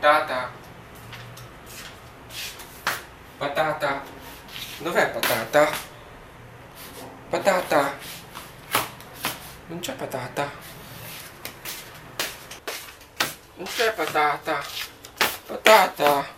Patata. Patata. Dov'è patata? Patata. Non c'è patata. Non c'è patata. Patata.